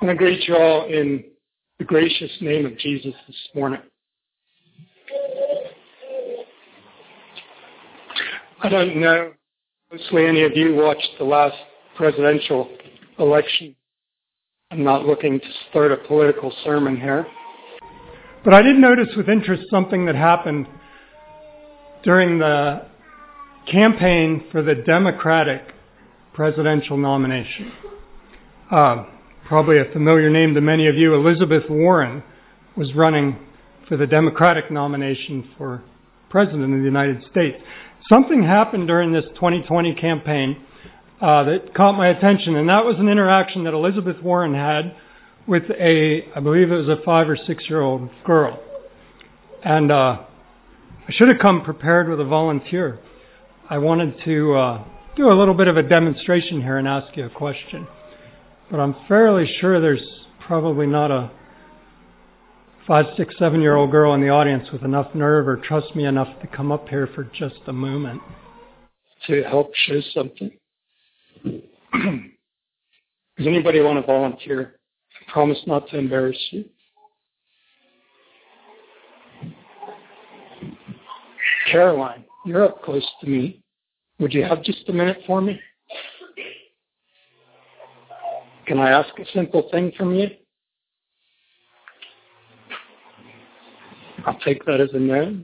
I greet you all in the gracious name of Jesus this morning. I don't know, mostly any of you watched the last presidential election. I'm not looking to start a political sermon here. But I did notice with interest something that happened during the campaign for the Democratic presidential nomination. Uh, probably a familiar name to many of you, Elizabeth Warren was running for the Democratic nomination for President of the United States. Something happened during this 2020 campaign uh, that caught my attention, and that was an interaction that Elizabeth Warren had with a, I believe it was a five or six year old girl. And uh, I should have come prepared with a volunteer. I wanted to uh, do a little bit of a demonstration here and ask you a question. But I'm fairly sure there's probably not a five, six, seven year old girl in the audience with enough nerve or trust me enough to come up here for just a moment to help show something. Does anybody want to volunteer? I promise not to embarrass you. Caroline, you're up close to me. Would you have just a minute for me? Can I ask a simple thing from you? I'll take that as a no.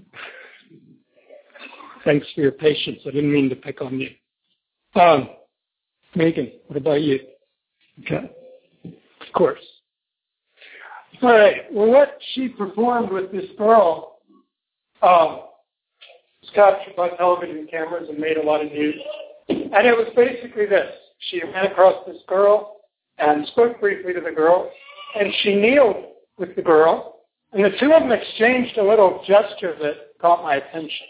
Thanks for your patience. I didn't mean to pick on you. Um, Megan, what about you? Okay. Of course. All right. Well, what she performed with this girl um, was captured by television cameras and made a lot of news. And it was basically this. She ran across this girl and spoke briefly to the girl, and she kneeled with the girl, and the two of them exchanged a little gesture that caught my attention.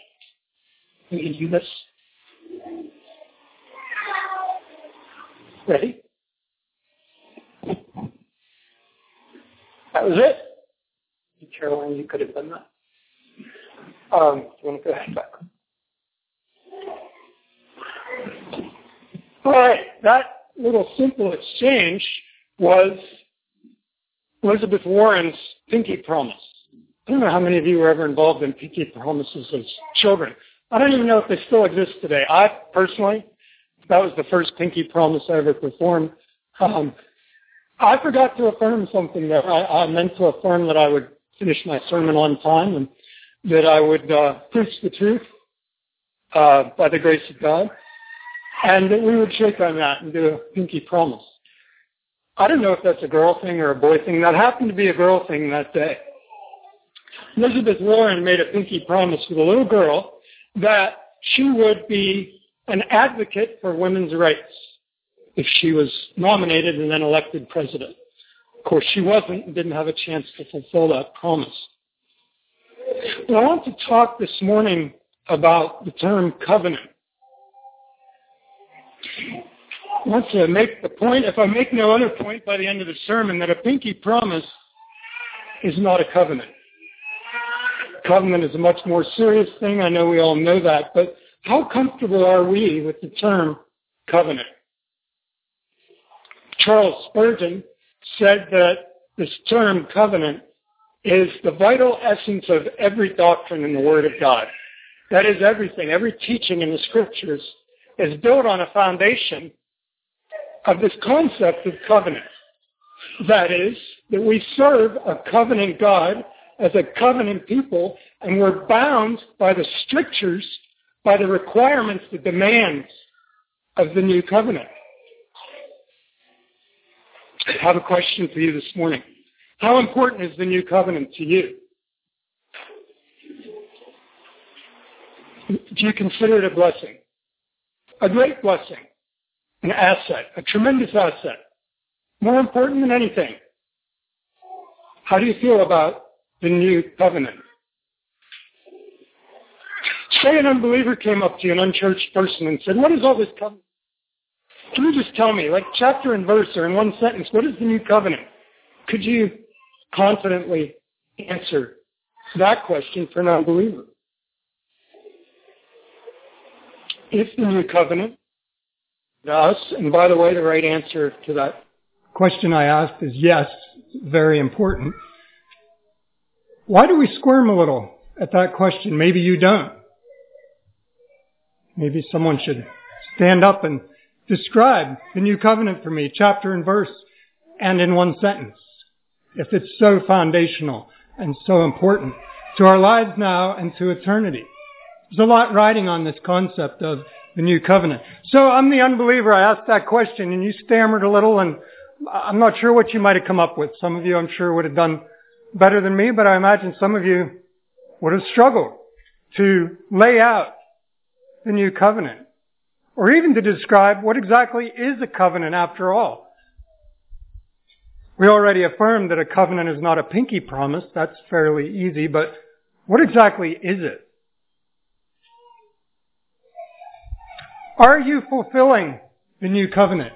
Can you do this? Ready? That was it. Caroline, you could have done that. Um, you want to go ahead back? All right, that little simple exchange was Elizabeth Warren's pinky promise. I don't know how many of you were ever involved in pinky promises as children. I don't even know if they still exist today. I personally that was the first pinky promise I ever performed. Um, I forgot to affirm something there. I, I meant to affirm that I would finish my sermon on time and that I would uh, preach the truth uh, by the grace of God, and we would shake on that and do a pinky promise. I don't know if that's a girl thing or a boy thing. That happened to be a girl thing that day. Elizabeth Warren made a pinky promise with a little girl that she would be an advocate for women's rights if she was nominated and then elected president. Of course, she wasn't and didn't have a chance to fulfill that promise. But I want to talk this morning about the term covenant. Want to make the point, if I make no other point by the end of the sermon, that a pinky promise is not a covenant. Covenant is a much more serious thing. I know we all know that, but how comfortable are we with the term covenant? Charles Spurgeon said that this term covenant is the vital essence of every doctrine in the Word of God. That is everything. Every teaching in the Scriptures is built on a foundation of this concept of covenant. That is, that we serve a covenant God as a covenant people, and we're bound by the strictures by the requirements, the demands of the new covenant. I have a question for you this morning. How important is the new covenant to you? Do you consider it a blessing? A great blessing, an asset, a tremendous asset, more important than anything. How do you feel about the new covenant? Say an unbeliever came up to you, an unchurched person, and said, what is all this covenant? Can you just tell me, like chapter and verse or in one sentence, what is the new covenant? Could you confidently answer that question for an unbeliever? If the new covenant, us, and by the way, the right answer to that question I asked is yes, very important. Why do we squirm a little at that question? Maybe you don't. Maybe someone should stand up and describe the new covenant for me, chapter and verse, and in one sentence. If it's so foundational and so important to our lives now and to eternity. There's a lot riding on this concept of the new covenant. So I'm the unbeliever. I asked that question and you stammered a little and I'm not sure what you might have come up with. Some of you I'm sure would have done better than me, but I imagine some of you would have struggled to lay out the new covenant or even to describe what exactly is a covenant after all. We already affirmed that a covenant is not a pinky promise. That's fairly easy, but what exactly is it? Are you fulfilling the new covenant?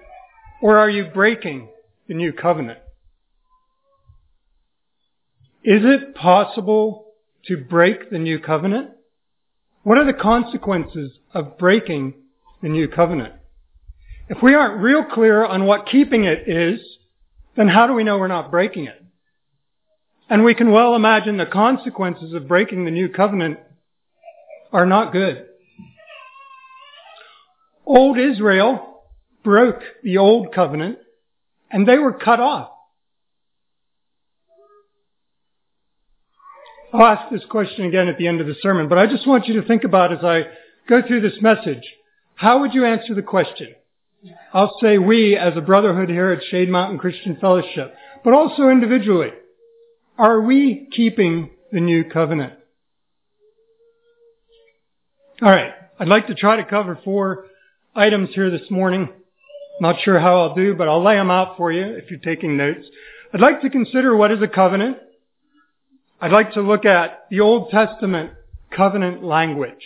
Or are you breaking the new covenant? Is it possible to break the new covenant? What are the consequences of breaking the new covenant? If we aren't real clear on what keeping it is, then how do we know we're not breaking it? And we can well imagine the consequences of breaking the new covenant are not good. Old Israel broke the old covenant and they were cut off. I'll ask this question again at the end of the sermon, but I just want you to think about as I go through this message, how would you answer the question? I'll say we as a brotherhood here at Shade Mountain Christian Fellowship, but also individually. Are we keeping the new covenant? Alright, I'd like to try to cover four items here this morning. Not sure how I'll do, but I'll lay them out for you if you're taking notes. I'd like to consider what is a covenant. I'd like to look at the Old Testament covenant language.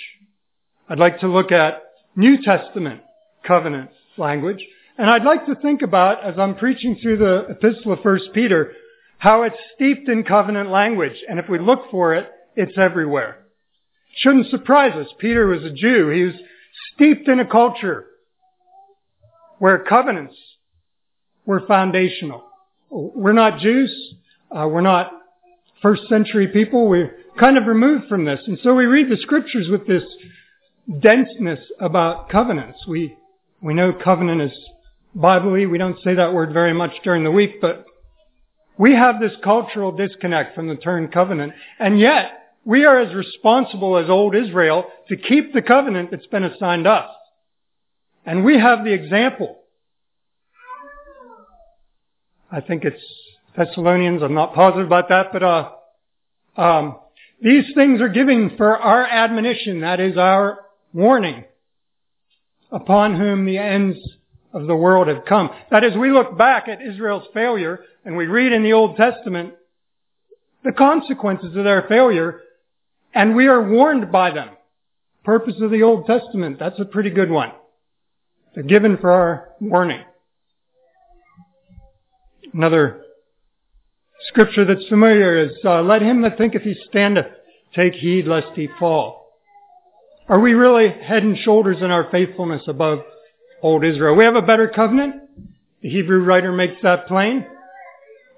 I'd like to look at New Testament covenant language. And I'd like to think about, as I'm preaching through the epistle of 1 Peter, how it's steeped in covenant language. And if we look for it, it's everywhere. Shouldn't surprise us. Peter was a Jew. He was steeped in a culture where covenants were foundational. We're not Jews. Uh, we're not first century people. We're kind of removed from this. And so we read the scriptures with this denseness about covenants. We, we know covenant is biblically. We don't say that word very much during the week, but we have this cultural disconnect from the term covenant. And yet, we are as responsible as old Israel to keep the covenant that's been assigned us. And we have the example. I think it's Thessalonians. I'm not positive about that, but uh, um, these things are given for our admonition. That is our warning upon whom the ends of the world have come. That is, we look back at Israel's failure and we read in the Old Testament the consequences of their failure and we are warned by them. Purpose of the Old Testament, that's a pretty good one. They're given for our warning. Another scripture that's familiar is, uh, let him that thinketh he standeth take heed lest he fall. Are we really head and shoulders in our faithfulness above old Israel? We have a better covenant. The Hebrew writer makes that plain.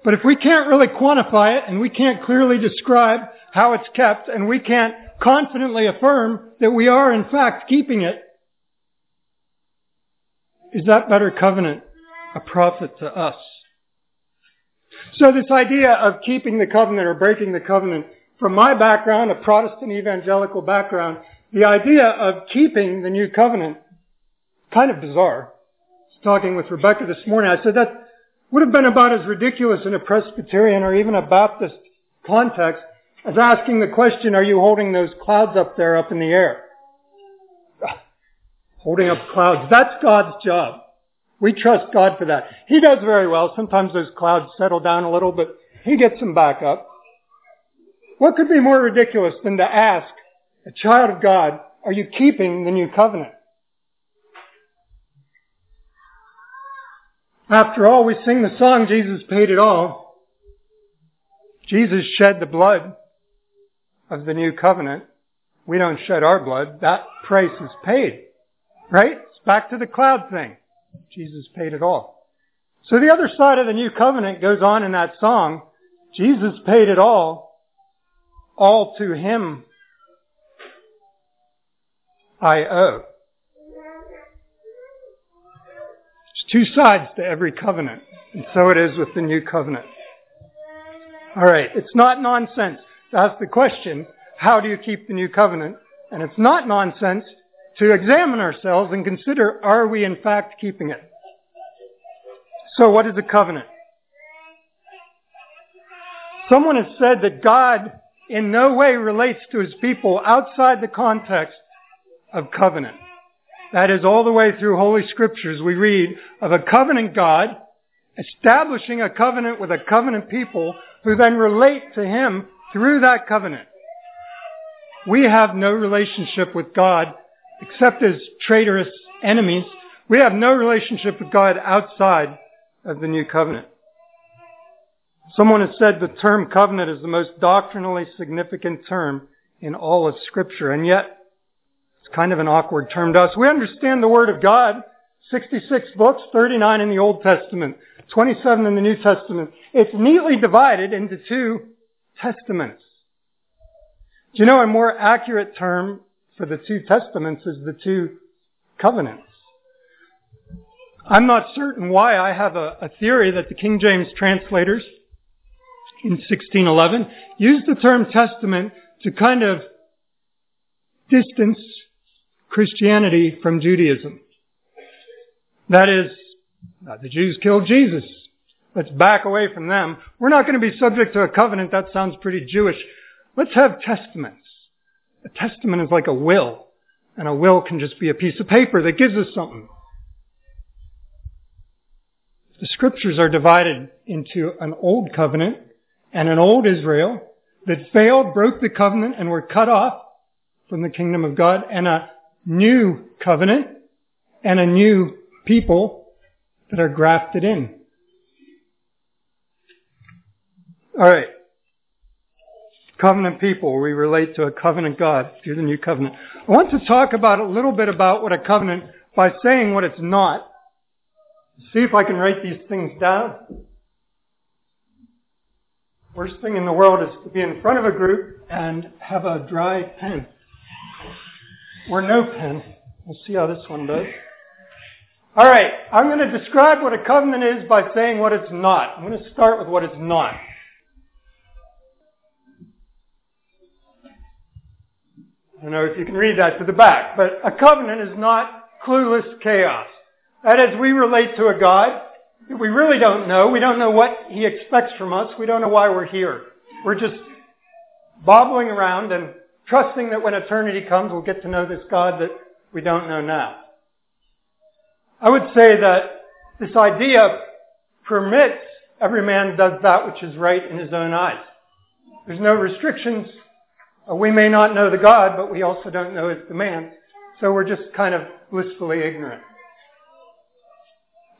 But if we can't really quantify it and we can't clearly describe how it's kept and we can't confidently affirm that we are in fact keeping it, is that better covenant a profit to us? So this idea of keeping the covenant or breaking the covenant, from my background, a Protestant evangelical background, the idea of keeping the new covenant, kind of bizarre. Talking with Rebecca this morning. I said that would have been about as ridiculous in a Presbyterian or even a Baptist context as asking the question, are you holding those clouds up there up in the air? Holding up clouds. That's God's job. We trust God for that. He does very well. Sometimes those clouds settle down a little, but He gets them back up. What could be more ridiculous than to ask a child of God, are you keeping the new covenant? After all, we sing the song, Jesus paid it all. Jesus shed the blood of the new covenant. We don't shed our blood. That price is paid. Right? It's back to the cloud thing. Jesus paid it all. So the other side of the new covenant goes on in that song. Jesus paid it all. All to him I owe. There's two sides to every covenant, and so it is with the new covenant. All right, it's not nonsense to ask the question, how do you keep the new covenant? And it's not nonsense to examine ourselves and consider, are we in fact keeping it? So what is a covenant? Someone has said that God in no way relates to his people outside the context of covenant. That is all the way through Holy Scriptures we read of a covenant God establishing a covenant with a covenant people who then relate to him through that covenant. We have no relationship with God except as traitorous enemies. We have no relationship with God outside of the new covenant. Someone has said the term covenant is the most doctrinally significant term in all of scripture, and yet it's kind of an awkward term to us. We understand the Word of God. 66 books, 39 in the Old Testament, 27 in the New Testament. It's neatly divided into two testaments. Do you know a more accurate term for the two testaments is the two covenants? I'm not certain why I have a, a theory that the King James translators in 1611 used the term testament to kind of distance Christianity from Judaism. That is, the Jews killed Jesus. Let's back away from them. We're not going to be subject to a covenant. That sounds pretty Jewish. Let's have testaments. A testament is like a will, and a will can just be a piece of paper that gives us something. The scriptures are divided into an old covenant and an old Israel that failed, broke the covenant, and were cut off from the kingdom of God, and a new covenant and a new people that are grafted in. All right. Covenant people, we relate to a covenant God through the new covenant. I want to talk about a little bit about what a covenant by saying what it's not. See if I can write these things down. Worst thing in the world is to be in front of a group and have a dry pen or no pen. We'll see how this one does. All right, I'm going to describe what a covenant is by saying what it's not. I'm going to start with what it's not. I don't know if you can read that to the back, but a covenant is not clueless chaos. That is, we relate to a God that we really don't know. We don't know what He expects from us. We don't know why we're here. We're just bobbling around and trusting that when eternity comes, we'll get to know this God that we don't know now. I would say that this idea permits every man does that which is right in his own eyes. There's no restrictions. Uh, we may not know the God, but we also don't know his demands. So we're just kind of blissfully ignorant.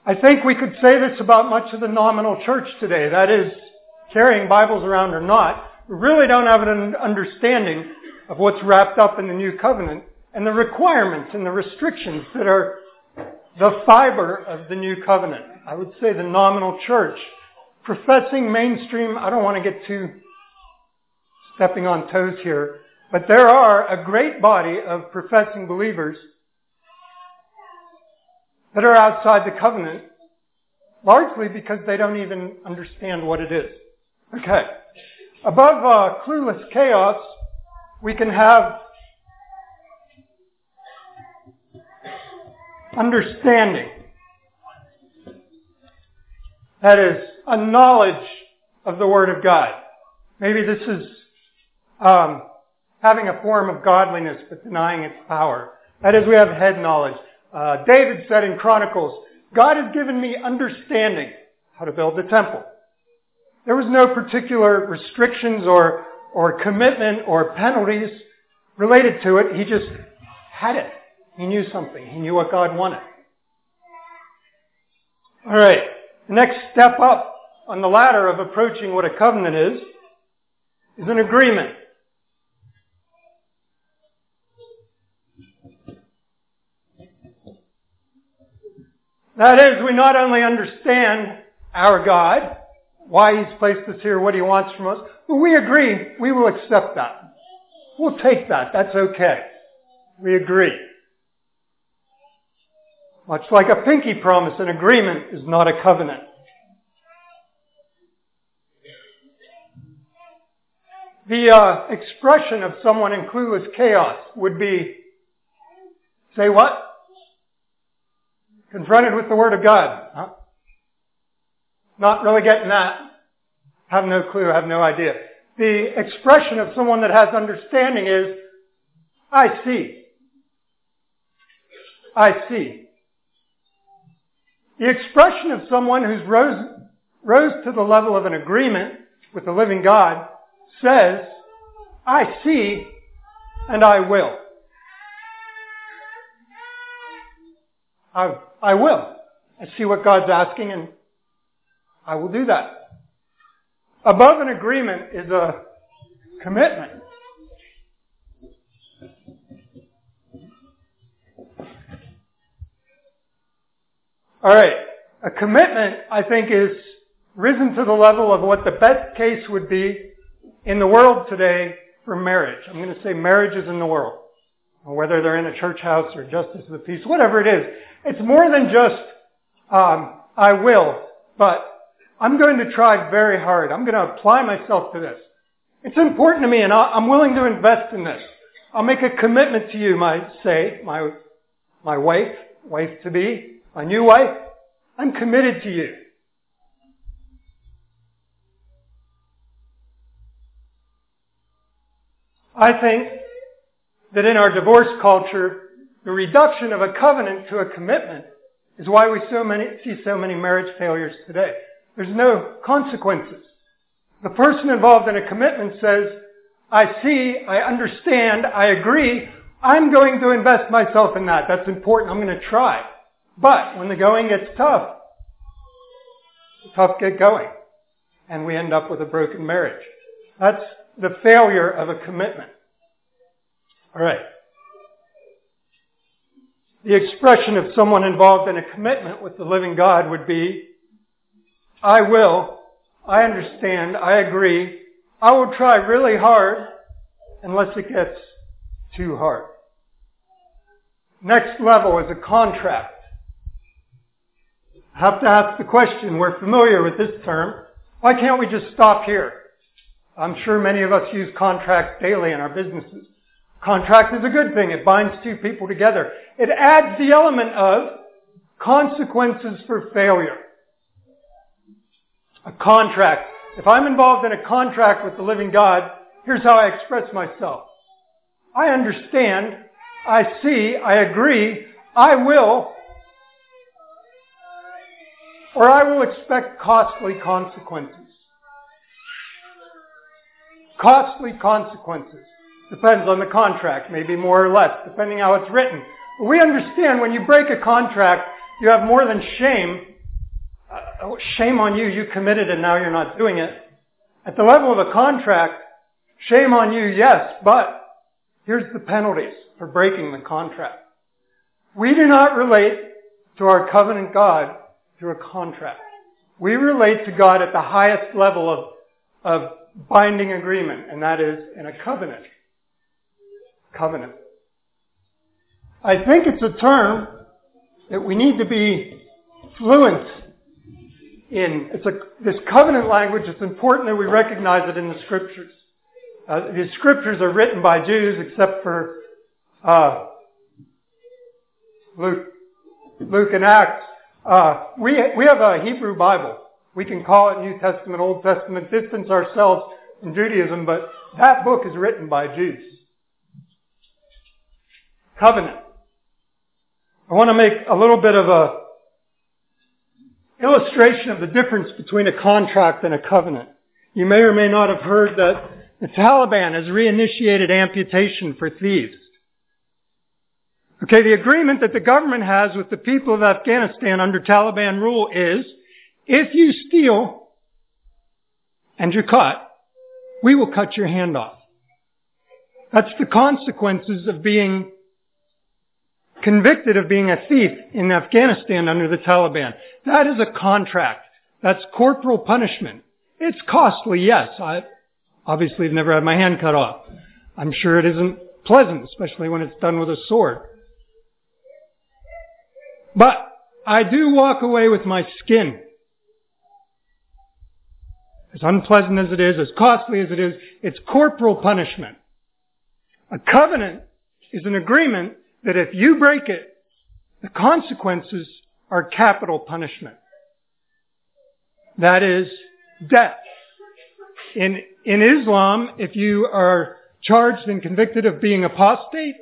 I think we could say this about much of the nominal church today. That is, carrying Bibles around or not, we really don't have an understanding of what's wrapped up in the new covenant and the requirements and the restrictions that are the fiber of the new covenant. I would say the nominal church. Professing mainstream, I don't want to get too stepping on toes here, but there are a great body of professing believers that are outside the covenant, largely because they don't even understand what it is. Okay. Above uh, clueless chaos, we can have understanding. That is, a knowledge of the Word of God. Maybe this is um, having a form of godliness but denying its power. That is, we have head knowledge. Uh, David said in Chronicles, God has given me understanding how to build the temple. There was no particular restrictions or or commitment or penalties related to it. He just had it. He knew something. He knew what God wanted. All right. The next step up on the ladder of approaching what a covenant is, is an agreement. That is, we not only understand our God, why He's placed us here, what He wants from us, but we agree we will accept that. We'll take that. That's okay. We agree. Much like a pinky promise, an agreement is not a covenant. The uh, expression of someone in clueless chaos would be, say what? Confronted with the Word of God. Huh? Not really getting that. Have no clue, have no idea. The expression of someone that has understanding is, I see. I see. The expression of someone who's rose, rose to the level of an agreement with the living God says, I see and I will. I, I will. I see what God's asking and I will do that. Above an agreement is a commitment. All right. A commitment, I think, is risen to the level of what the best case would be in the world today for marriage. I'm going to say marriages in the world. Whether they're in a church house or justice of the peace, whatever it is. It's more than just, um, I will, but I'm going to try very hard. I'm going to apply myself to this. It's important to me and I'm willing to invest in this. I'll make a commitment to you, my say, my, my wife, wife to be, my new wife. I'm committed to you. I think that in our divorce culture, the reduction of a covenant to a commitment is why we so many, see so many marriage failures today. There's no consequences. The person involved in a commitment says, I see, I understand, I agree, I'm going to invest myself in that. That's important. I'm going to try. But when the going gets tough, tough get going. And we end up with a broken marriage. That's the failure of a commitment. Alright. The expression of someone involved in a commitment with the living God would be, I will, I understand, I agree, I will try really hard unless it gets too hard. Next level is a contract. I have to ask the question, we're familiar with this term, why can't we just stop here? I'm sure many of us use contracts daily in our businesses. Contract is a good thing. It binds two people together. It adds the element of consequences for failure a contract. If I'm involved in a contract with the living God, here's how I express myself. I understand, I see, I agree, I will, or I will expect costly consequences. Costly consequences. Depends on the contract, maybe more or less, depending how it's written. But we understand when you break a contract, you have more than shame, uh, shame on you, you committed and now you're not doing it. At the level of a contract, shame on you, yes, but here's the penalties for breaking the contract. We do not relate to our covenant God through a contract. We relate to God at the highest level of, of binding agreement, and that is in a covenant. Covenant. I think it's a term that we need to be fluent in. It's a, this covenant language, it's important that we recognize it in the scriptures. Uh, the scriptures are written by Jews except for uh, Luke, Luke and Acts. Uh, we, we have a Hebrew Bible. We can call it New Testament, Old Testament, distance ourselves from Judaism, but that book is written by Jews. Covenant. I want to make a little bit of a illustration of the difference between a contract and a covenant. You may or may not have heard that the Taliban has reinitiated amputation for thieves. Okay, the agreement that the government has with the people of Afghanistan under Taliban rule is, if you steal and you're caught, we will cut your hand off. That's the consequences of being convicted of being a thief in Afghanistan under the Taliban. That is a contract. That's corporal punishment. It's costly, yes. I obviously have never had my hand cut off. I'm sure it isn't pleasant, especially when it's done with a sword. But I do walk away with my skin. As unpleasant as it is, as costly as it is, it's corporal punishment. A covenant is an agreement that if you break it, the consequences are capital punishment. That is death. In, in Islam, if you are charged and convicted of being apostate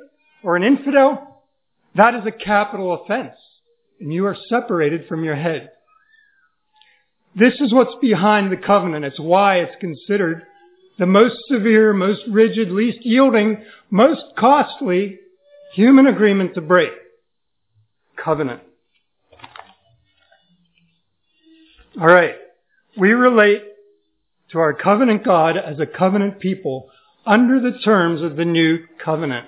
or an infidel, that is a capital offense and you are separated from your head. This is what's behind the covenant. It's why it's considered the most severe, most rigid, least yielding, most costly human agreement to break. Covenant. Alright. We relate to our covenant God as a covenant people under the terms of the new covenant.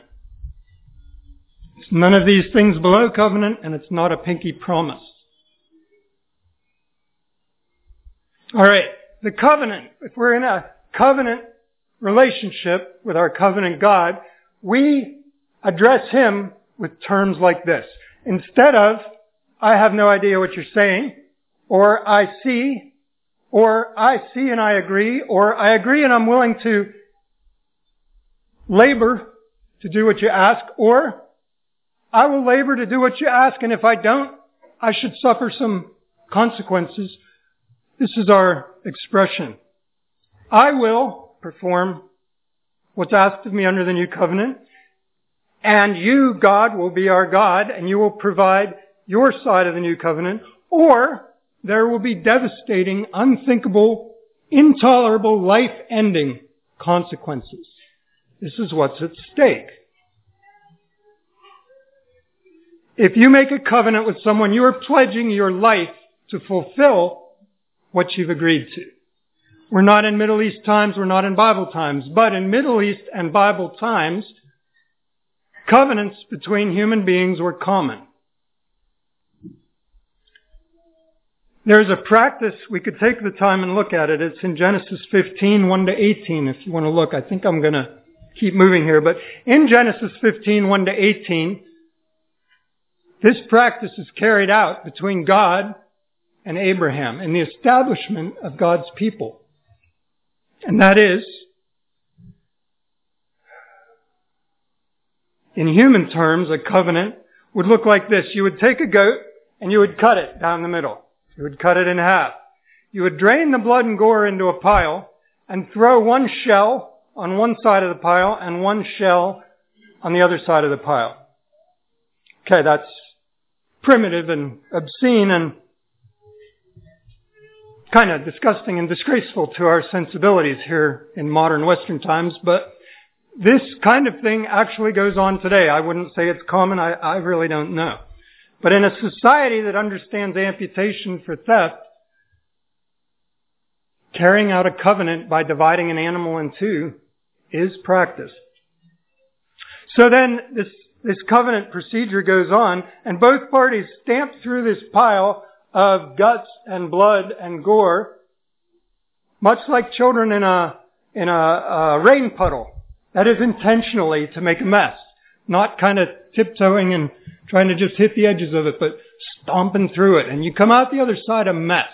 It's none of these things below covenant, and it's not a pinky promise. Alright, the covenant. If we're in a covenant relationship with our covenant God, we address Him with terms like this. Instead of, I have no idea what you're saying, or I see, or I see and I agree, or I agree and I'm willing to labor to do what you ask, or I will labor to do what you ask, and if I don't, I should suffer some consequences. This is our expression. I will perform what's asked of me under the new covenant, and you, God, will be our God, and you will provide your side of the new covenant, or there will be devastating, unthinkable, intolerable, life-ending consequences. This is what's at stake. If you make a covenant with someone, you are pledging your life to fulfill what you've agreed to. We're not in Middle East times, we're not in Bible times, but in Middle East and Bible times, covenants between human beings were common. There's a practice, we could take the time and look at it. It's in Genesis 15, 1 to 18, if you want to look. I think I'm going to keep moving here, but in Genesis 15, 1 to 18, this practice is carried out between God and Abraham in the establishment of God's people. And that is, in human terms, a covenant would look like this. You would take a goat and you would cut it down the middle. You would cut it in half. You would drain the blood and gore into a pile and throw one shell on one side of the pile and one shell on the other side of the pile. Okay, that's primitive and obscene and kind of disgusting and disgraceful to our sensibilities here in modern Western times, but this kind of thing actually goes on today. I wouldn't say it's common. I, I really don't know. But in a society that understands amputation for theft, carrying out a covenant by dividing an animal in two is practice. So then this this covenant procedure goes on, and both parties stamp through this pile of guts and blood and gore, much like children in a in a, a rain puddle. That is intentionally to make a mess, not kind of tiptoeing and trying to just hit the edges of it, but stomping through it, and you come out the other side a mess.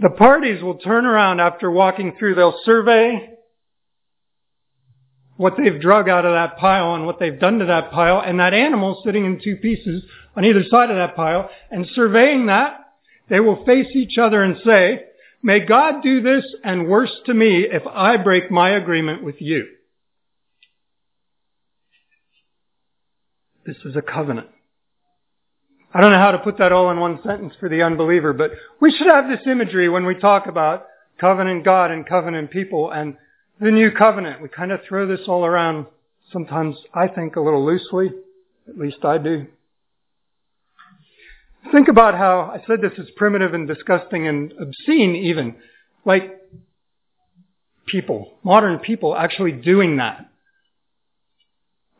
The parties will turn around after walking through. They'll survey what they've drug out of that pile and what they've done to that pile, and that animal sitting in two pieces on either side of that pile, and surveying that, they will face each other and say, May God do this and worse to me if I break my agreement with you. This is a covenant. I don't know how to put that all in one sentence for the unbeliever, but we should have this imagery when we talk about covenant God and covenant people and the new covenant. We kind of throw this all around sometimes, I think, a little loosely. At least I do. Think about how I said this is primitive and disgusting and obscene even. Like people, modern people actually doing that.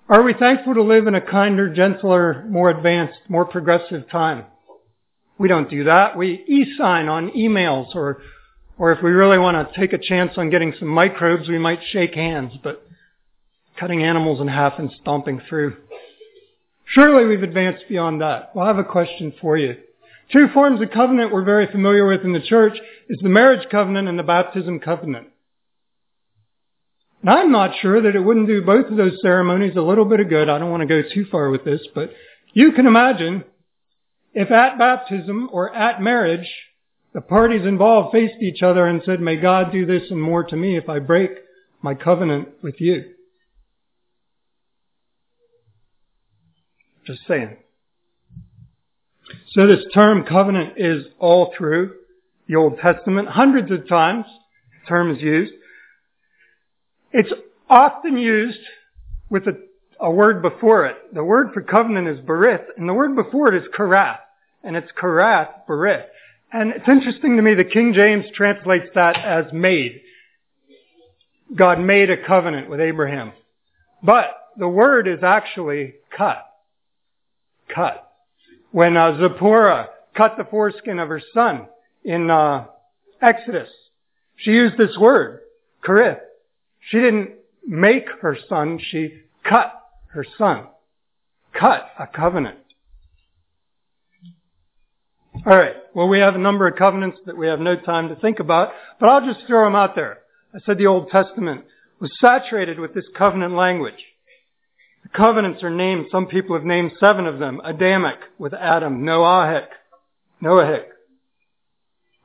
Are we thankful to live in a kinder, gentler, more advanced, more progressive time? We don't do that. We e-sign on emails or, or if we really want to take a chance on getting some microbes, we might shake hands, but cutting animals in half and stomping through. Surely we've advanced beyond that. Well, I have a question for you. Two forms of covenant we're very familiar with in the church is the marriage covenant and the baptism covenant. And I'm not sure that it wouldn't do both of those ceremonies a little bit of good. I don't want to go too far with this, but you can imagine if at baptism or at marriage, the parties involved faced each other and said, may God do this and more to me if I break my covenant with you. Just saying. So this term covenant is all through the Old Testament. Hundreds of times the term is used. It's often used with a, a word before it. The word for covenant is berith, and the word before it is karath. And it's karath, berith. And it's interesting to me that King James translates that as made. God made a covenant with Abraham. But the word is actually cut. Cut. When uh, Zipporah cut the foreskin of her son in uh, Exodus, she used this word, karith. She didn't make her son, she cut her son. Cut a covenant. Alright, well we have a number of covenants that we have no time to think about, but I'll just throw them out there. I said the Old Testament was saturated with this covenant language. Covenants are named, some people have named seven of them. Adamic with Adam, Noahic, Noahic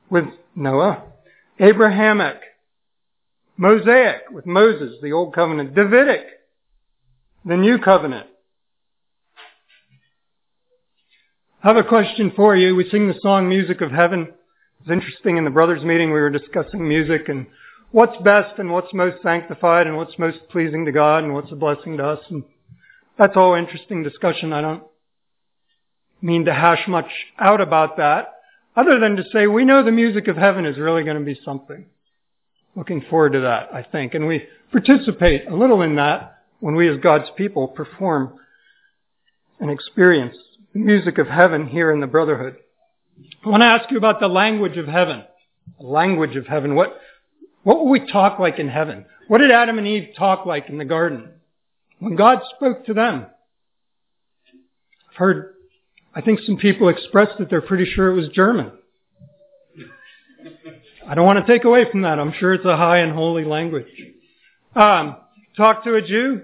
with Noah, Abrahamic, Mosaic with Moses, the Old Covenant, Davidic, the New Covenant. I have a question for you. We sing the song Music of Heaven. It was interesting in the brothers meeting we were discussing music and what's best and what's most sanctified and what's most pleasing to God and what's a blessing to us. And that's all interesting discussion. I don't mean to hash much out about that other than to say we know the music of heaven is really going to be something. Looking forward to that, I think. And we participate a little in that when we as God's people perform and experience the music of heaven here in the Brotherhood. I want to ask you about the language of heaven. The language of heaven. What, what will we talk like in heaven? What did Adam and Eve talk like in the garden? When God spoke to them, I've heard, I think some people expressed that they're pretty sure it was German. I don't want to take away from that. I'm sure it's a high and holy language. Um, talk to a Jew,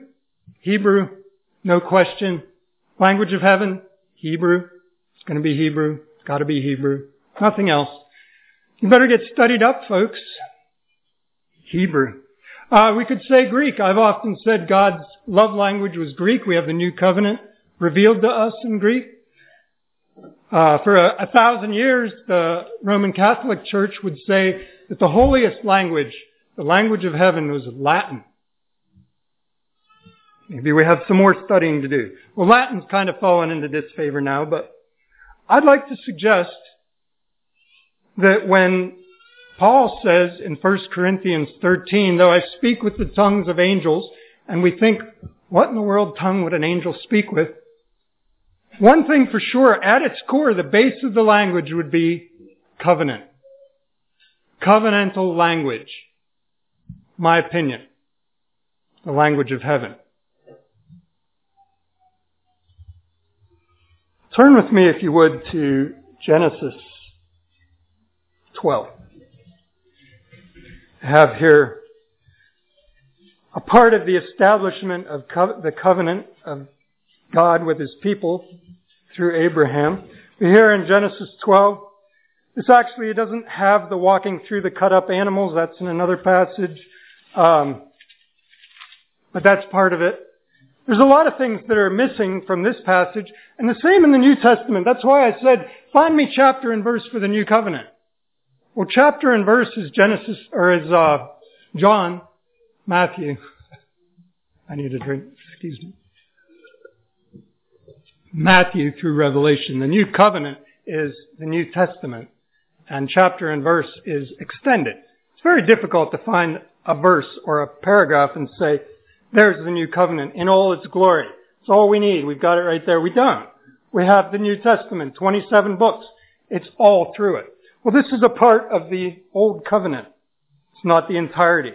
Hebrew, no question. Language of heaven, Hebrew. It's going to be Hebrew. It's got to be Hebrew. Nothing else. You better get studied up, folks. Hebrew. Uh, we could say Greek. I've often said God's love language was Greek. We have the New Covenant revealed to us in Greek. Uh, for a, a thousand years, the Roman Catholic Church would say that the holiest language, the language of heaven, was Latin. Maybe we have some more studying to do. Well, Latin's kind of fallen into disfavor now, but I'd like to suggest that when Paul says in 1 Corinthians 13, though I speak with the tongues of angels, and we think, what in the world tongue would an angel speak with? One thing for sure, at its core, the base of the language would be covenant. Covenantal language. My opinion. The language of heaven. Turn with me, if you would, to Genesis 12. Have here a part of the establishment of co- the covenant of God with his people through Abraham. We hear in Genesis 12, this actually doesn't have the walking through the cut up animals. That's in another passage. Um, but that's part of it. There's a lot of things that are missing from this passage, and the same in the New Testament. That's why I said, find me chapter and verse for the New Covenant. Well, chapter and verse is Genesis, or is uh, John, Matthew. I need a drink. Excuse me. Matthew through Revelation. The New Covenant is the New Testament, and chapter and verse is extended. It's very difficult to find a verse or a paragraph and say, There's the new covenant in all its glory. It's all we need. We've got it right there. We don't. We have the New Testament, 27 books. It's all through it. Well, this is a part of the Old Covenant. It's not the entirety.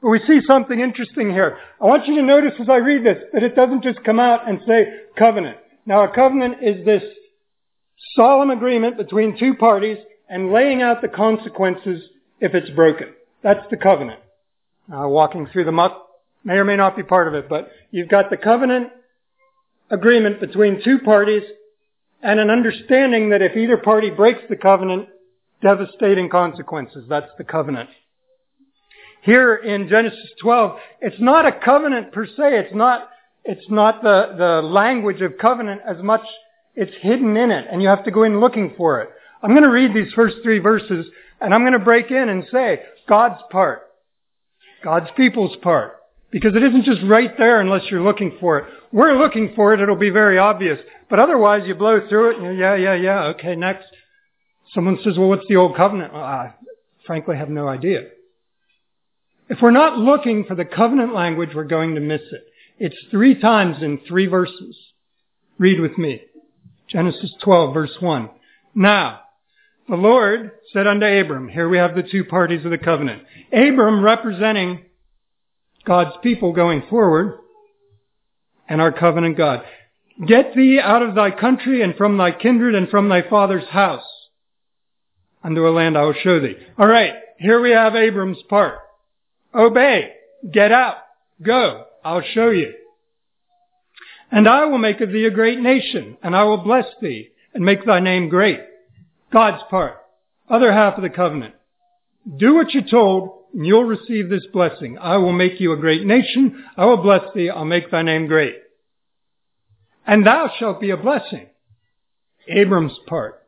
But we see something interesting here. I want you to notice as I read this that it doesn't just come out and say covenant. Now a covenant is this solemn agreement between two parties and laying out the consequences if it's broken. That's the covenant. Walking through the muck may or may not be part of it, but you've got the covenant agreement between two parties and an understanding that if either party breaks the covenant, devastating consequences. That's the covenant. Here in Genesis 12, it's not a covenant per se. It's not, it's not the, the language of covenant as much it's hidden in it and you have to go in looking for it. I'm going to read these first three verses and I'm going to break in and say God's part. God's people's part. Because it isn't just right there unless you're looking for it. We're looking for it, it'll be very obvious. But otherwise you blow through it and yeah, yeah, yeah, okay, next. Someone says, well, what's the old covenant? Well, I frankly have no idea. If we're not looking for the covenant language, we're going to miss it. It's three times in three verses. Read with me. Genesis 12 verse 1. Now, the Lord said unto Abram, here we have the two parties of the covenant. Abram representing God's people going forward and our covenant God. Get thee out of thy country and from thy kindred and from thy father's house unto a land I will show thee. All right, here we have Abram's part. Obey. Get out. Go. I'll show you. And I will make of thee a great nation, and I will bless thee, and make thy name great. God's part. Other half of the covenant. Do what you're told, and you'll receive this blessing. I will make you a great nation. I will bless thee. I'll make thy name great. And thou shalt be a blessing. Abram's part.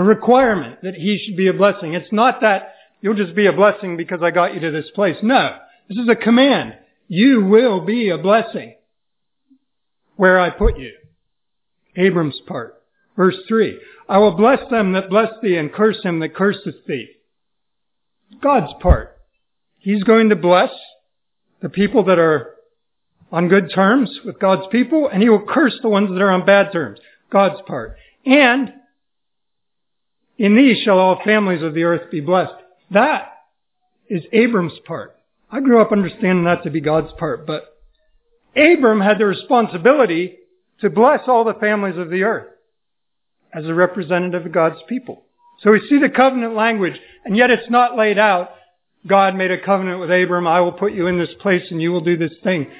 The requirement that he should be a blessing. It's not that you'll just be a blessing because I got you to this place. No. This is a command. You will be a blessing where I put you. Abram's part. Verse 3. I will bless them that bless thee and curse him that curseth thee. God's part. He's going to bless the people that are on good terms with God's people, and he will curse the ones that are on bad terms. God's part. And in these shall all families of the earth be blessed. That is Abram's part. I grew up understanding that to be God's part, but Abram had the responsibility to bless all the families of the earth as a representative of God's people. So we see the covenant language, and yet it's not laid out. God made a covenant with Abram, I will put you in this place and you will do this thing.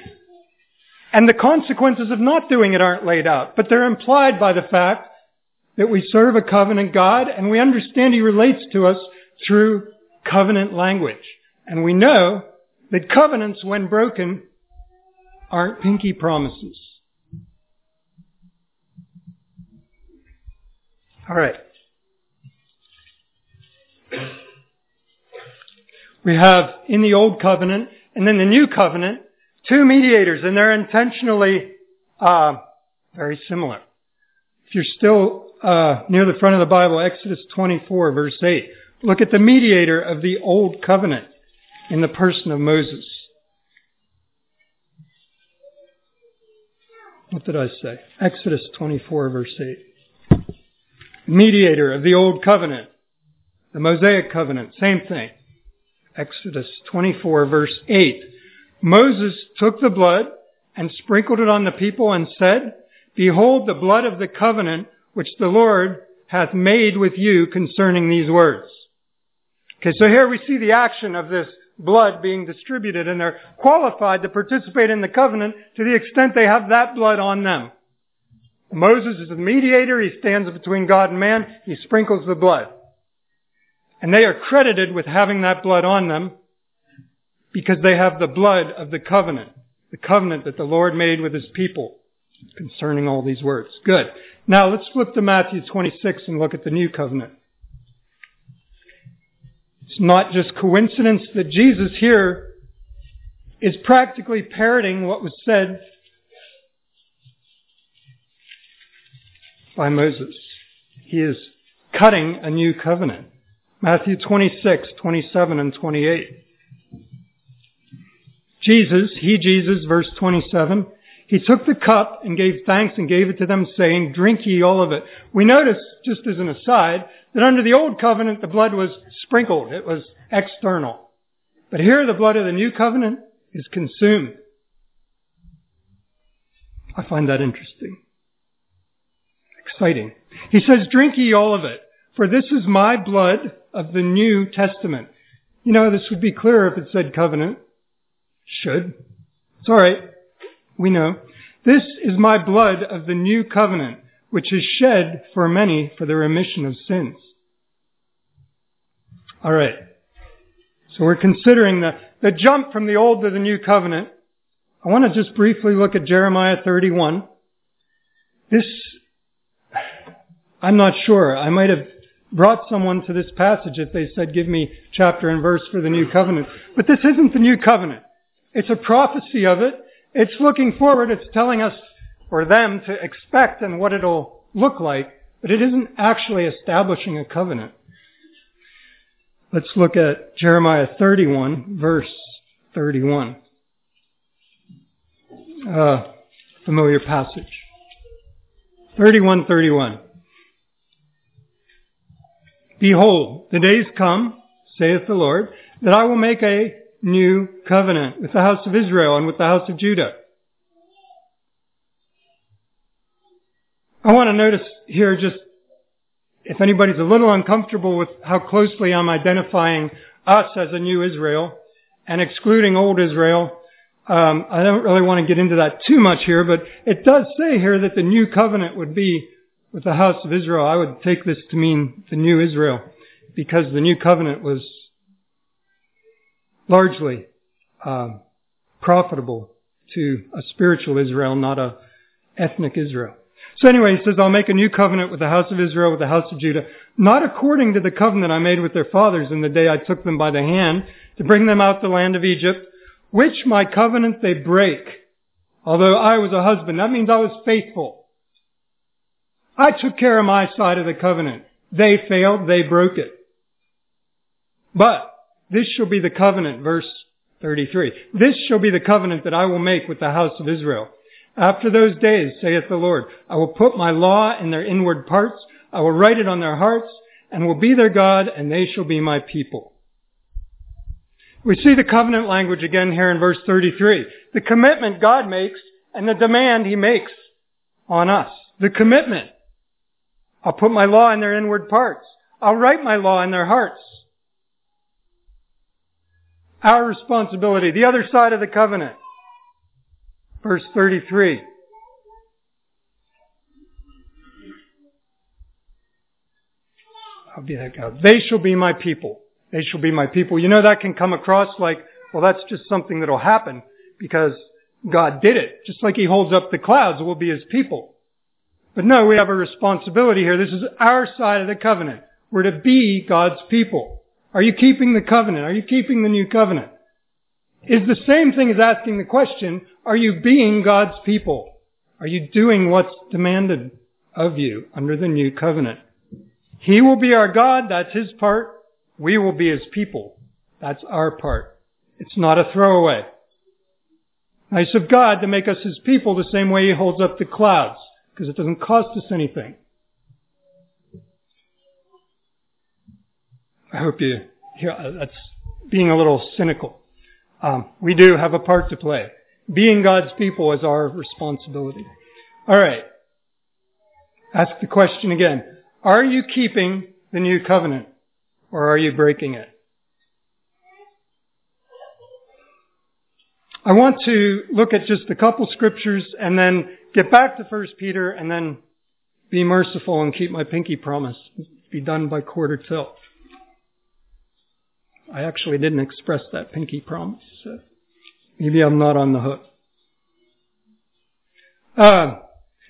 And the consequences of not doing it aren't laid out, but they're implied by the fact that we serve a covenant God and we understand He relates to us through covenant language. And we know that covenants, when broken, aren't pinky promises. All right. We have in the Old Covenant and then the New Covenant two mediators, and they're intentionally uh, very similar. If you're still uh, near the front of the Bible, Exodus 24, verse 8, look at the mediator of the Old Covenant in the person of Moses. What did I say? Exodus 24, verse 8. Mediator of the Old Covenant, the Mosaic Covenant, same thing. Exodus 24, verse 8. Moses took the blood and sprinkled it on the people and said, Behold the blood of the covenant which the Lord hath made with you concerning these words. Okay, so here we see the action of this blood being distributed and they're qualified to participate in the covenant to the extent they have that blood on them. Moses is the mediator. He stands between God and man. He sprinkles the blood. And they are credited with having that blood on them because they have the blood of the covenant, the covenant that the Lord made with his people concerning all these words. Good. Now let's flip to Matthew 26 and look at the new covenant. It's not just coincidence that Jesus here is practically parroting what was said by Moses. He is cutting a new covenant. Matthew 26, 27 and 28. Jesus, he Jesus, verse 27, he took the cup and gave thanks and gave it to them saying, drink ye all of it. We notice, just as an aside, that under the old covenant the blood was sprinkled. It was external. But here the blood of the new covenant is consumed. I find that interesting. Exciting. He says, drink ye all of it, for this is my blood of the New Testament. You know, this would be clearer if it said covenant. Should. It's alright. We know. This is my blood of the new covenant, which is shed for many for the remission of sins. Alright. So we're considering the, the jump from the old to the new covenant. I want to just briefly look at Jeremiah 31. This, I'm not sure. I might have brought someone to this passage if they said, give me chapter and verse for the new covenant. But this isn't the new covenant. It's a prophecy of it. It's looking forward. It's telling us or them to expect and what it'll look like, but it isn't actually establishing a covenant. Let's look at Jeremiah 31, verse 31. Uh, familiar passage. 31, 31. Behold, the days come, saith the Lord, that I will make a new covenant with the house of Israel and with the house of Judah. I want to notice here just if anybody's a little uncomfortable with how closely I'm identifying us as a new Israel and excluding old Israel, um, I don't really want to get into that too much here, but it does say here that the new covenant would be with the house of Israel. I would take this to mean the new Israel because the new covenant was largely uh, profitable to a spiritual Israel, not a ethnic Israel. So anyway, he says, I'll make a new covenant with the house of Israel, with the house of Judah, not according to the covenant I made with their fathers in the day I took them by the hand to bring them out the land of Egypt, which my covenant they break. Although I was a husband, that means I was faithful. I took care of my side of the covenant. They failed, they broke it. But this shall be the covenant, verse 33. This shall be the covenant that I will make with the house of Israel. After those days, saith the Lord, I will put my law in their inward parts, I will write it on their hearts, and will be their God, and they shall be my people. We see the covenant language again here in verse 33. The commitment God makes and the demand he makes on us. The commitment. I'll put my law in their inward parts. I'll write my law in their hearts. Our responsibility, the other side of the covenant. Verse 33. I'll be that God. They shall be my people. They shall be my people. You know, that can come across like, well, that's just something that'll happen because God did it. Just like he holds up the clouds, we'll be his people. But no, we have a responsibility here. This is our side of the covenant. We're to be God's people. Are you keeping the covenant? Are you keeping the new covenant? Is the same thing as asking the question, are you being God's people? Are you doing what's demanded of you under the new covenant? He will be our God, that's his part. We will be his people. That's our part. It's not a throwaway. Nice of God to make us his people the same way he holds up the clouds, because it doesn't cost us anything. I hope you hear uh, that's being a little cynical. Um, we do have a part to play. Being God's people is our responsibility. All right. Ask the question again. Are you keeping the new covenant or are you breaking it? I want to look at just a couple scriptures and then get back to 1 Peter and then be merciful and keep my pinky promise. Be done by quarter till. I actually didn't express that pinky promise. So maybe I'm not on the hook. Uh,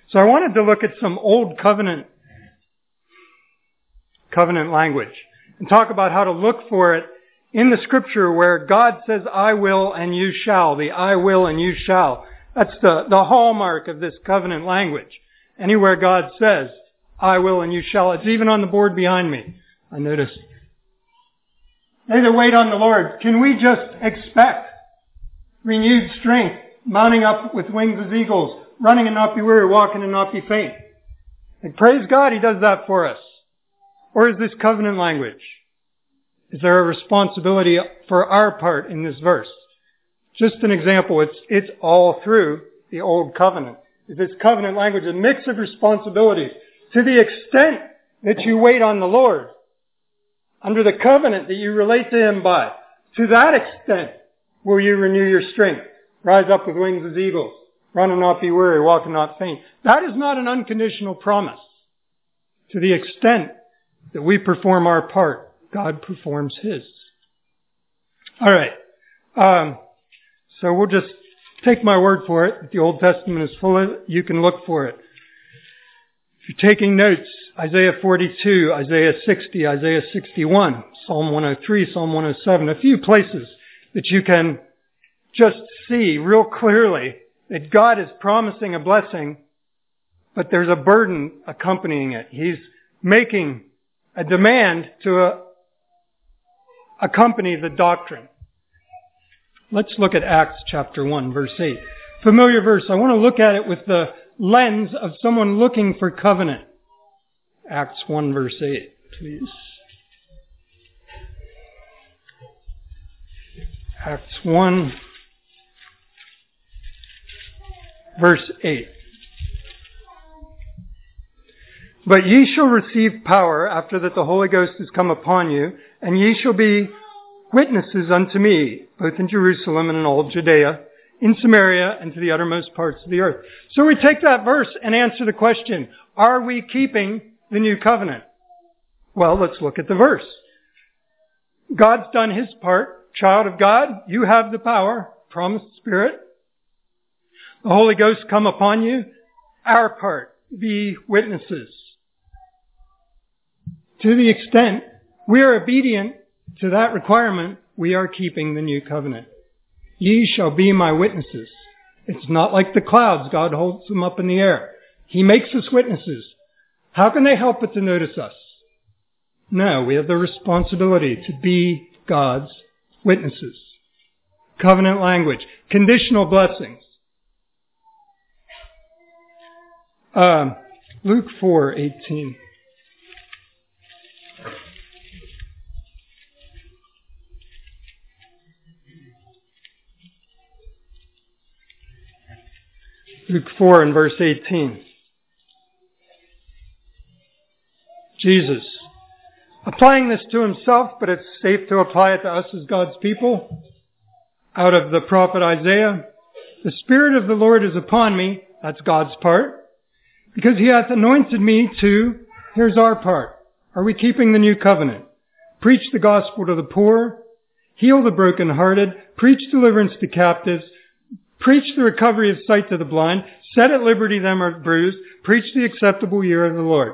so I wanted to look at some old covenant covenant language and talk about how to look for it in the scripture where God says, I will and you shall. The I will and you shall. That's the, the hallmark of this covenant language. Anywhere God says, I will and you shall. It's even on the board behind me. I noticed they that wait on the Lord, can we just expect renewed strength, mounting up with wings as eagles, running and not be weary, walking and not be faint. And praise God, He does that for us. Or is this covenant language? Is there a responsibility for our part in this verse? Just an example, it's, it's all through the Old Covenant. Is this covenant language, a mix of responsibilities. To the extent that you wait on the Lord, under the covenant that you relate to Him by, to that extent will you renew your strength. Rise up with wings as eagles. Run and not be weary. Walk and not faint. That is not an unconditional promise. To the extent that we perform our part, God performs His. All right. Um, so we'll just take my word for it. The Old Testament is full of it, you can look for it. If you're taking notes, Isaiah 42, Isaiah 60, Isaiah 61, Psalm 103, Psalm 107, a few places that you can just see real clearly that God is promising a blessing, but there's a burden accompanying it. He's making a demand to uh, accompany the doctrine. Let's look at Acts chapter 1, verse 8. Familiar verse. I want to look at it with the lens of someone looking for covenant. Acts 1, verse 8, please. Acts 1, verse 8. But ye shall receive power after that the Holy Ghost is come upon you, and ye shall be witnesses unto me, both in Jerusalem and in all Judea, in Samaria, and to the uttermost parts of the earth. So we take that verse and answer the question, are we keeping the new covenant? Well, let's look at the verse. God's done his part. Child of God, you have the power, promised spirit. The Holy Ghost come upon you. Our part, be witnesses. To the extent we are obedient to that requirement, we are keeping the new covenant. Ye shall be my witnesses. It's not like the clouds. God holds them up in the air. He makes us witnesses. How can they help but to notice us? No, we have the responsibility to be God's witnesses. Covenant language. Conditional blessings. Um, Luke 4:18. Luke 4 and verse 18. Jesus. Applying this to himself, but it's safe to apply it to us as God's people. Out of the prophet Isaiah. The Spirit of the Lord is upon me. That's God's part. Because he hath anointed me to, here's our part. Are we keeping the new covenant? Preach the gospel to the poor. Heal the brokenhearted. Preach deliverance to captives Preach the recovery of sight to the blind. Set at liberty them are bruised. Preach the acceptable year of the Lord.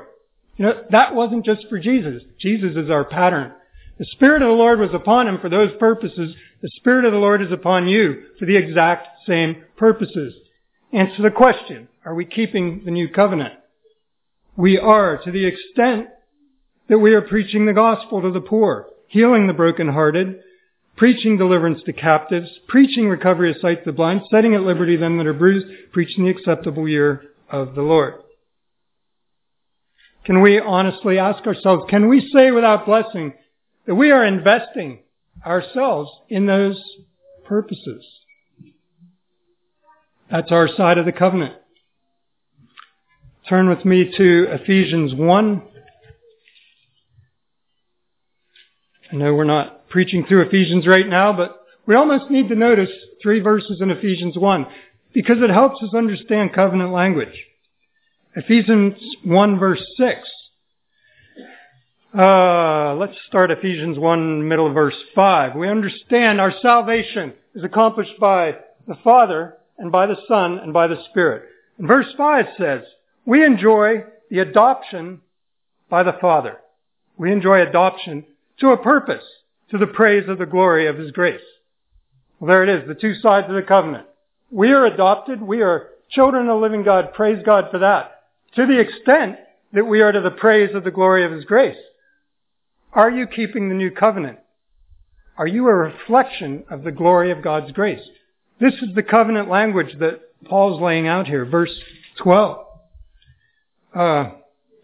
You know, that wasn't just for Jesus. Jesus is our pattern. The Spirit of the Lord was upon him for those purposes. The Spirit of the Lord is upon you for the exact same purposes. Answer the question, are we keeping the new covenant? We are to the extent that we are preaching the gospel to the poor, healing the brokenhearted, preaching deliverance to captives, preaching recovery of sight to the blind, setting at liberty them that are bruised, preaching the acceptable year of the Lord. Can we honestly ask ourselves, can we say without blessing that we are investing ourselves in those purposes? That's our side of the covenant. Turn with me to Ephesians 1. I know we're not preaching through Ephesians right now, but we almost need to notice three verses in Ephesians 1 because it helps us understand covenant language. Ephesians 1 verse 6. Uh, let's start Ephesians 1 middle verse 5. We understand our salvation is accomplished by the Father and by the Son and by the Spirit. And verse 5 says, we enjoy the adoption by the Father. We enjoy adoption to a purpose to the praise of the glory of his grace. Well, there it is, the two sides of the covenant. We are adopted. We are children of the living God. Praise God for that. To the extent that we are to the praise of the glory of his grace. Are you keeping the new covenant? Are you a reflection of the glory of God's grace? This is the covenant language that Paul's laying out here. Verse 12. Uh,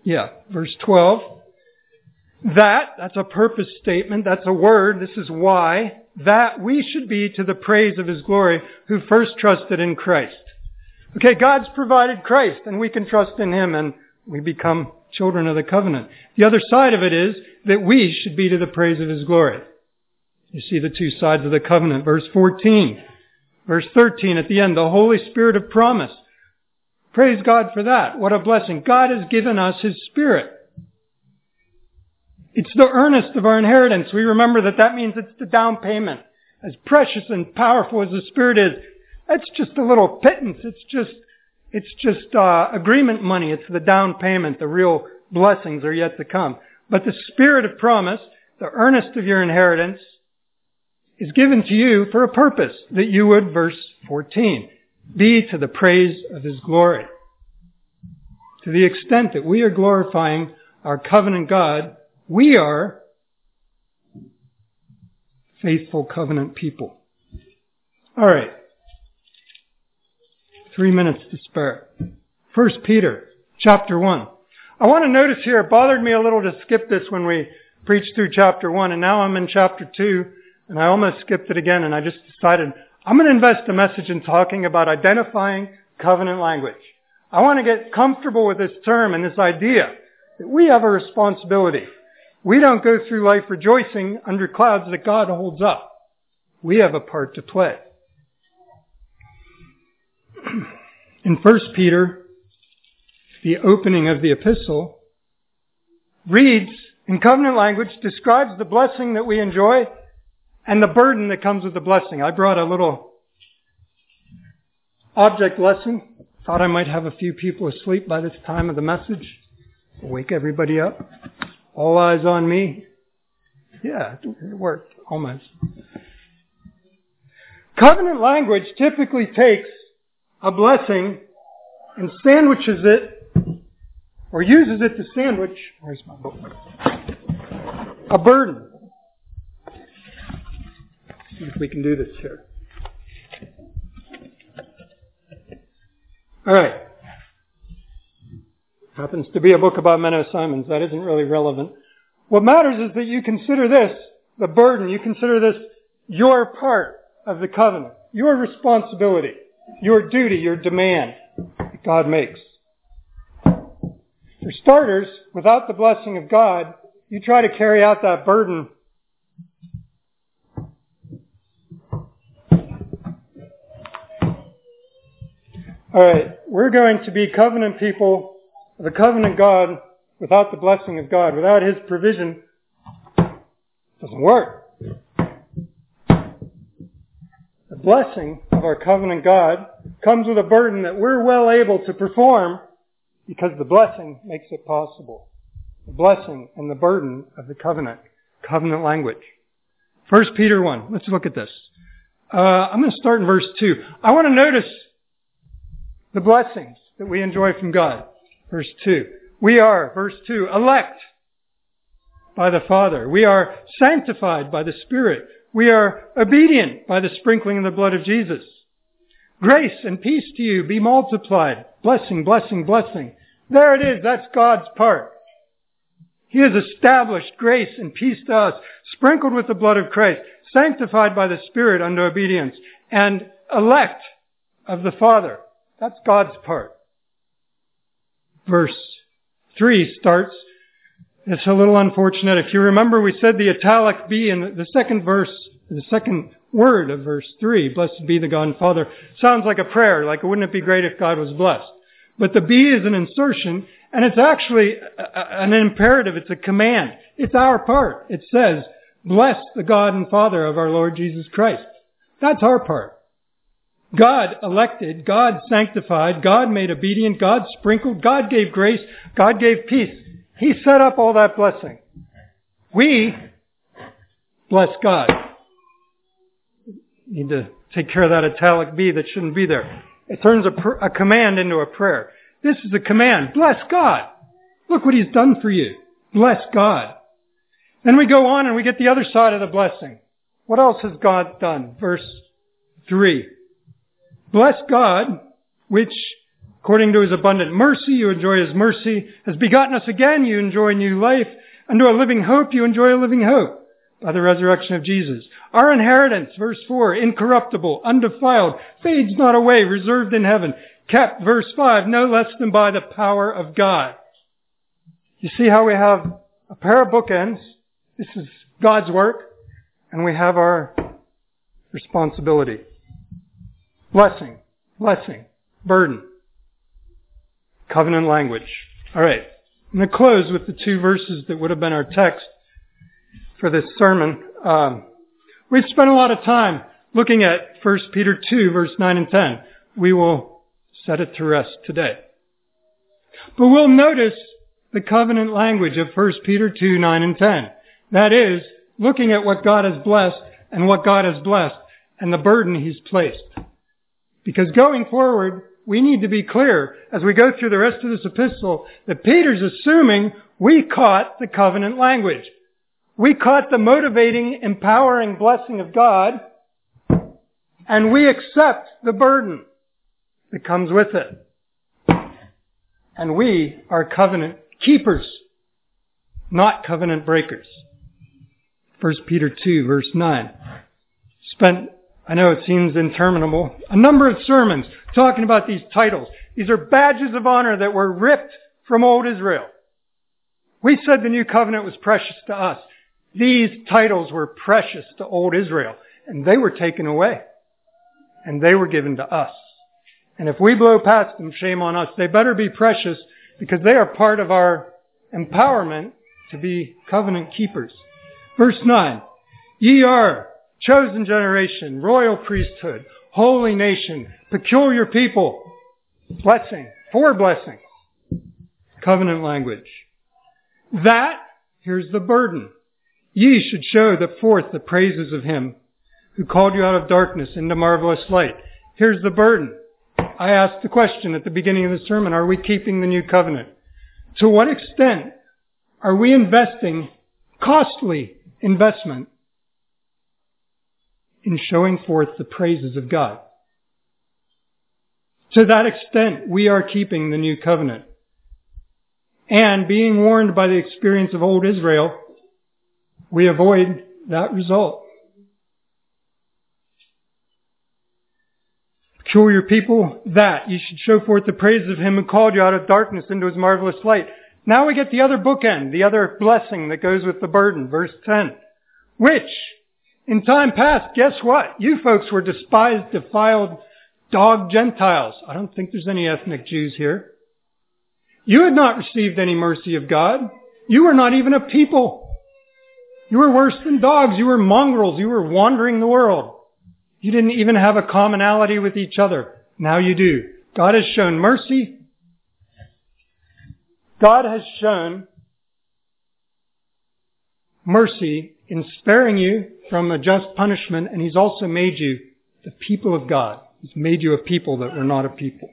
yeah, verse 12. That, that's a purpose statement, that's a word, this is why, that we should be to the praise of His glory who first trusted in Christ. Okay, God's provided Christ and we can trust in Him and we become children of the covenant. The other side of it is that we should be to the praise of His glory. You see the two sides of the covenant. Verse 14. Verse 13 at the end, the Holy Spirit of promise. Praise God for that. What a blessing. God has given us His Spirit. It's the earnest of our inheritance. We remember that that means it's the down payment. As precious and powerful as the Spirit is, that's just a little pittance. It's just, it's just uh, agreement money. It's the down payment. The real blessings are yet to come. But the Spirit of promise, the earnest of your inheritance, is given to you for a purpose that you would, verse 14, be to the praise of His glory. To the extent that we are glorifying our covenant God, we are faithful covenant people. All right. Three minutes to spare. First Peter, chapter one. I want to notice here, it bothered me a little to skip this when we preached through chapter one, and now I'm in chapter two, and I almost skipped it again, and I just decided I'm going to invest a message in talking about identifying covenant language. I want to get comfortable with this term and this idea that we have a responsibility. We don't go through life rejoicing under clouds that God holds up. We have a part to play. In 1 Peter, the opening of the epistle reads in covenant language, describes the blessing that we enjoy and the burden that comes with the blessing. I brought a little object lesson. Thought I might have a few people asleep by this time of the message. Wake everybody up. All eyes on me. Yeah, it worked almost. Covenant language typically takes a blessing and sandwiches it or uses it to sandwich, where's my book? A burden see if we can do this here. All right. Happens to be a book about Menno Simons. That isn't really relevant. What matters is that you consider this the burden. You consider this your part of the covenant, your responsibility, your duty, your demand that God makes. For starters, without the blessing of God, you try to carry out that burden All right, we're going to be covenant people, the covenant God, without the blessing of God, without His provision, doesn't work. The blessing of our covenant God comes with a burden that we're well able to perform because the blessing makes it possible. The blessing and the burden of the covenant, covenant language. First Peter 1. Let's look at this. Uh, I'm going to start in verse 2. I want to notice the blessings that we enjoy from God. Verse 2. We are, verse 2, elect by the Father. We are sanctified by the Spirit. We are obedient by the sprinkling of the blood of Jesus. Grace and peace to you be multiplied. Blessing, blessing, blessing. There it is. That's God's part. He has established grace and peace to us, sprinkled with the blood of Christ, sanctified by the Spirit unto obedience, and elect of the Father. That's God's part. Verse 3 starts, it's a little unfortunate. If you remember, we said the italic B in the second verse, the second word of verse 3, blessed be the God and Father, sounds like a prayer, like wouldn't it be great if God was blessed? But the B is an insertion, and it's actually an imperative. It's a command. It's our part. It says, bless the God and Father of our Lord Jesus Christ. That's our part. God elected, God sanctified, God made obedient, God sprinkled, God gave grace, God gave peace. He set up all that blessing. We bless God. Need to take care of that italic B that shouldn't be there. It turns a, pr- a command into a prayer. This is a command. Bless God. Look what He's done for you. Bless God. Then we go on and we get the other side of the blessing. What else has God done? Verse 3. Bless God, which according to his abundant mercy, you enjoy his mercy, has begotten us again, you enjoy new life, unto a living hope, you enjoy a living hope by the resurrection of Jesus. Our inheritance, verse 4, incorruptible, undefiled, fades not away, reserved in heaven, kept, verse 5, no less than by the power of God. You see how we have a pair of bookends. This is God's work, and we have our responsibility. Blessing, blessing, burden, covenant language. All right. I'm going to close with the two verses that would have been our text for this sermon. Um, we've spent a lot of time looking at 1 Peter 2, verse 9 and 10. We will set it to rest today. But we'll notice the covenant language of 1 Peter 2, 9 and 10. That is, looking at what God has blessed and what God has blessed and the burden He's placed. Because going forward, we need to be clear as we go through the rest of this epistle that Peter's assuming we caught the covenant language. We caught the motivating, empowering blessing of God, and we accept the burden that comes with it. And we are covenant keepers, not covenant breakers. 1 Peter 2 verse 9. Spent, I know it seems interminable, a number of sermons talking about these titles. These are badges of honor that were ripped from old Israel. We said the new covenant was precious to us. These titles were precious to old Israel, and they were taken away, and they were given to us. And if we blow past them, shame on us. They better be precious because they are part of our empowerment to be covenant keepers. Verse 9, ye are chosen generation, royal priesthood, holy nation, peculiar people, blessing, four blessings, covenant language. That, here's the burden. Ye should show the forth the praises of him who called you out of darkness into marvelous light. Here's the burden. I asked the question at the beginning of the sermon, are we keeping the new covenant? To what extent are we investing costly investment in showing forth the praises of God. To that extent, we are keeping the new covenant. And being warned by the experience of old Israel, we avoid that result. Peculiar people, that you should show forth the praises of him who called you out of darkness into his marvelous light. Now we get the other bookend, the other blessing that goes with the burden, verse 10. Which, in time past, guess what? You folks were despised, defiled, dog Gentiles. I don't think there's any ethnic Jews here. You had not received any mercy of God. You were not even a people. You were worse than dogs. You were mongrels. You were wandering the world. You didn't even have a commonality with each other. Now you do. God has shown mercy. God has shown mercy in sparing you from a just punishment, and He's also made you the people of God. He's made you a people that were not a people.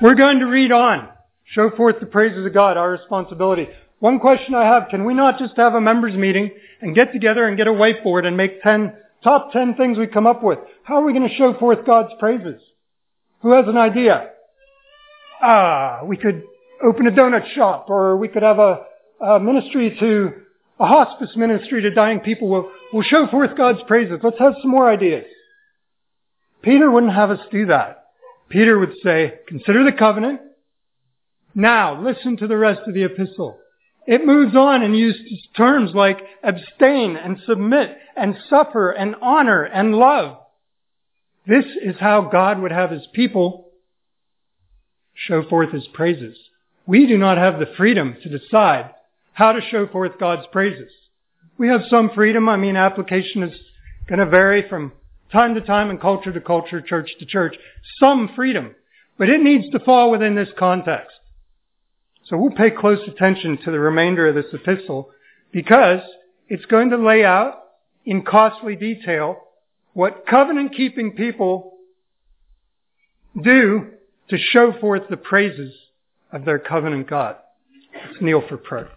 We're going to read on. Show forth the praises of God, our responsibility. One question I have, can we not just have a members meeting and get together and get a whiteboard and make 10, top 10 things we come up with? How are we going to show forth God's praises? Who has an idea? Ah, we could open a donut shop or we could have a, a ministry to a hospice ministry to dying people will, will show forth God's praises. Let's have some more ideas. Peter wouldn't have us do that. Peter would say, consider the covenant. Now, listen to the rest of the epistle. It moves on and uses terms like abstain and submit and suffer and honor and love. This is how God would have his people show forth his praises. We do not have the freedom to decide how to show forth God's praises. We have some freedom. I mean, application is going to vary from time to time and culture to culture, church to church. Some freedom. But it needs to fall within this context. So we'll pay close attention to the remainder of this epistle because it's going to lay out in costly detail what covenant keeping people do to show forth the praises of their covenant God. Let's kneel for prayer.